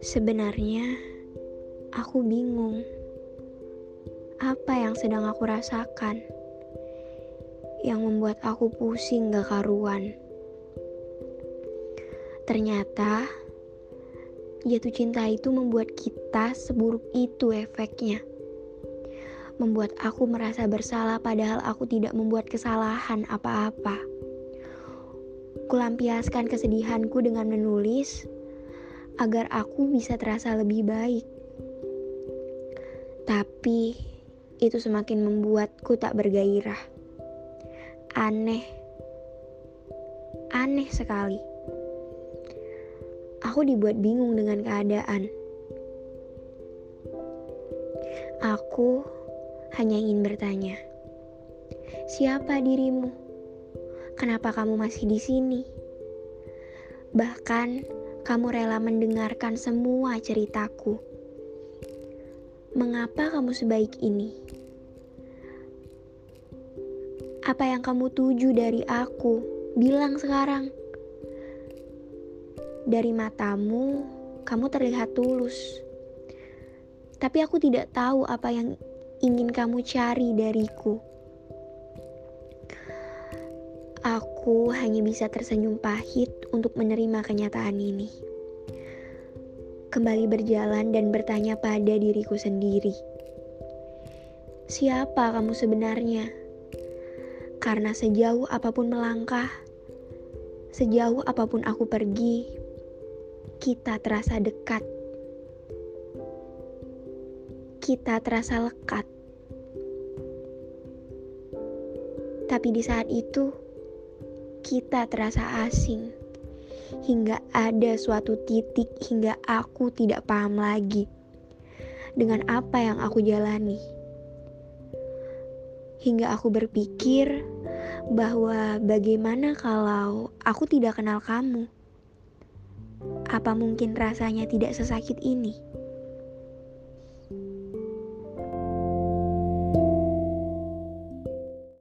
Sebenarnya, aku bingung apa yang sedang aku rasakan yang membuat aku pusing gak karuan. Ternyata, jatuh cinta itu membuat kita seburuk itu efeknya. Membuat aku merasa bersalah padahal aku tidak membuat kesalahan apa-apa. Kulampiaskan kesedihanku dengan menulis, agar aku bisa terasa lebih baik. Tapi itu semakin membuatku tak bergairah. Aneh, aneh sekali. Aku dibuat bingung dengan keadaan. Aku hanya ingin bertanya, "Siapa dirimu? Kenapa kamu masih di sini?" Bahkan kamu rela mendengarkan semua ceritaku. Mengapa kamu sebaik ini? Apa yang kamu tuju dari aku? Bilang sekarang. Dari matamu, kamu terlihat tulus. Tapi aku tidak tahu apa yang ingin kamu cari dariku. Aku hanya bisa tersenyum pahit untuk menerima kenyataan ini. Kembali berjalan dan bertanya pada diriku sendiri. Siapa kamu sebenarnya? Karena sejauh apa pun melangkah, sejauh apa pun aku pergi, kita terasa dekat. Kita terasa lekat. Tapi di saat itu, kita terasa asing hingga ada suatu titik hingga aku tidak paham lagi dengan apa yang aku jalani. Hingga aku berpikir bahwa bagaimana kalau aku tidak kenal kamu? Apa mungkin rasanya tidak sesakit ini?